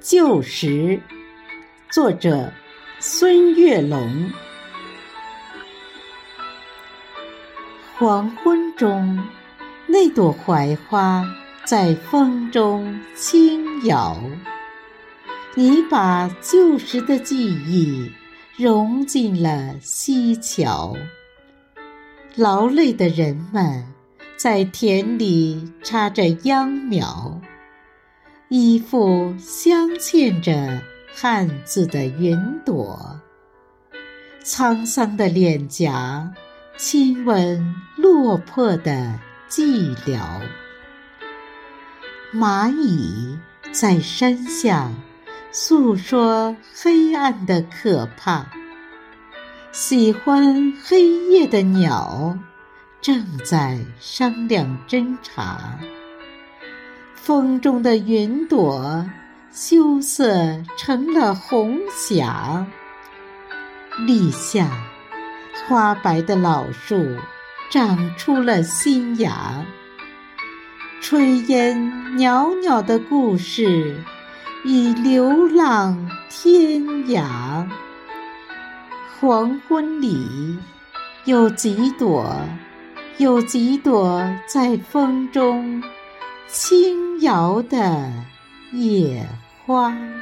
旧时，作者孙月龙。黄昏中，那朵槐花在风中轻摇。你把旧时的记忆融进了溪桥。劳累的人们在田里插着秧苗。衣服镶嵌着汉字的云朵，沧桑的脸颊亲吻落魄的寂寥。蚂蚁在山下诉说黑暗的可怕，喜欢黑夜的鸟正在商量侦查。风中的云朵羞涩成了红霞，立夏，花白的老树长出了新芽。炊烟袅袅的故事已流浪天涯。黄昏里，有几朵，有几朵在风中。轻摇的花。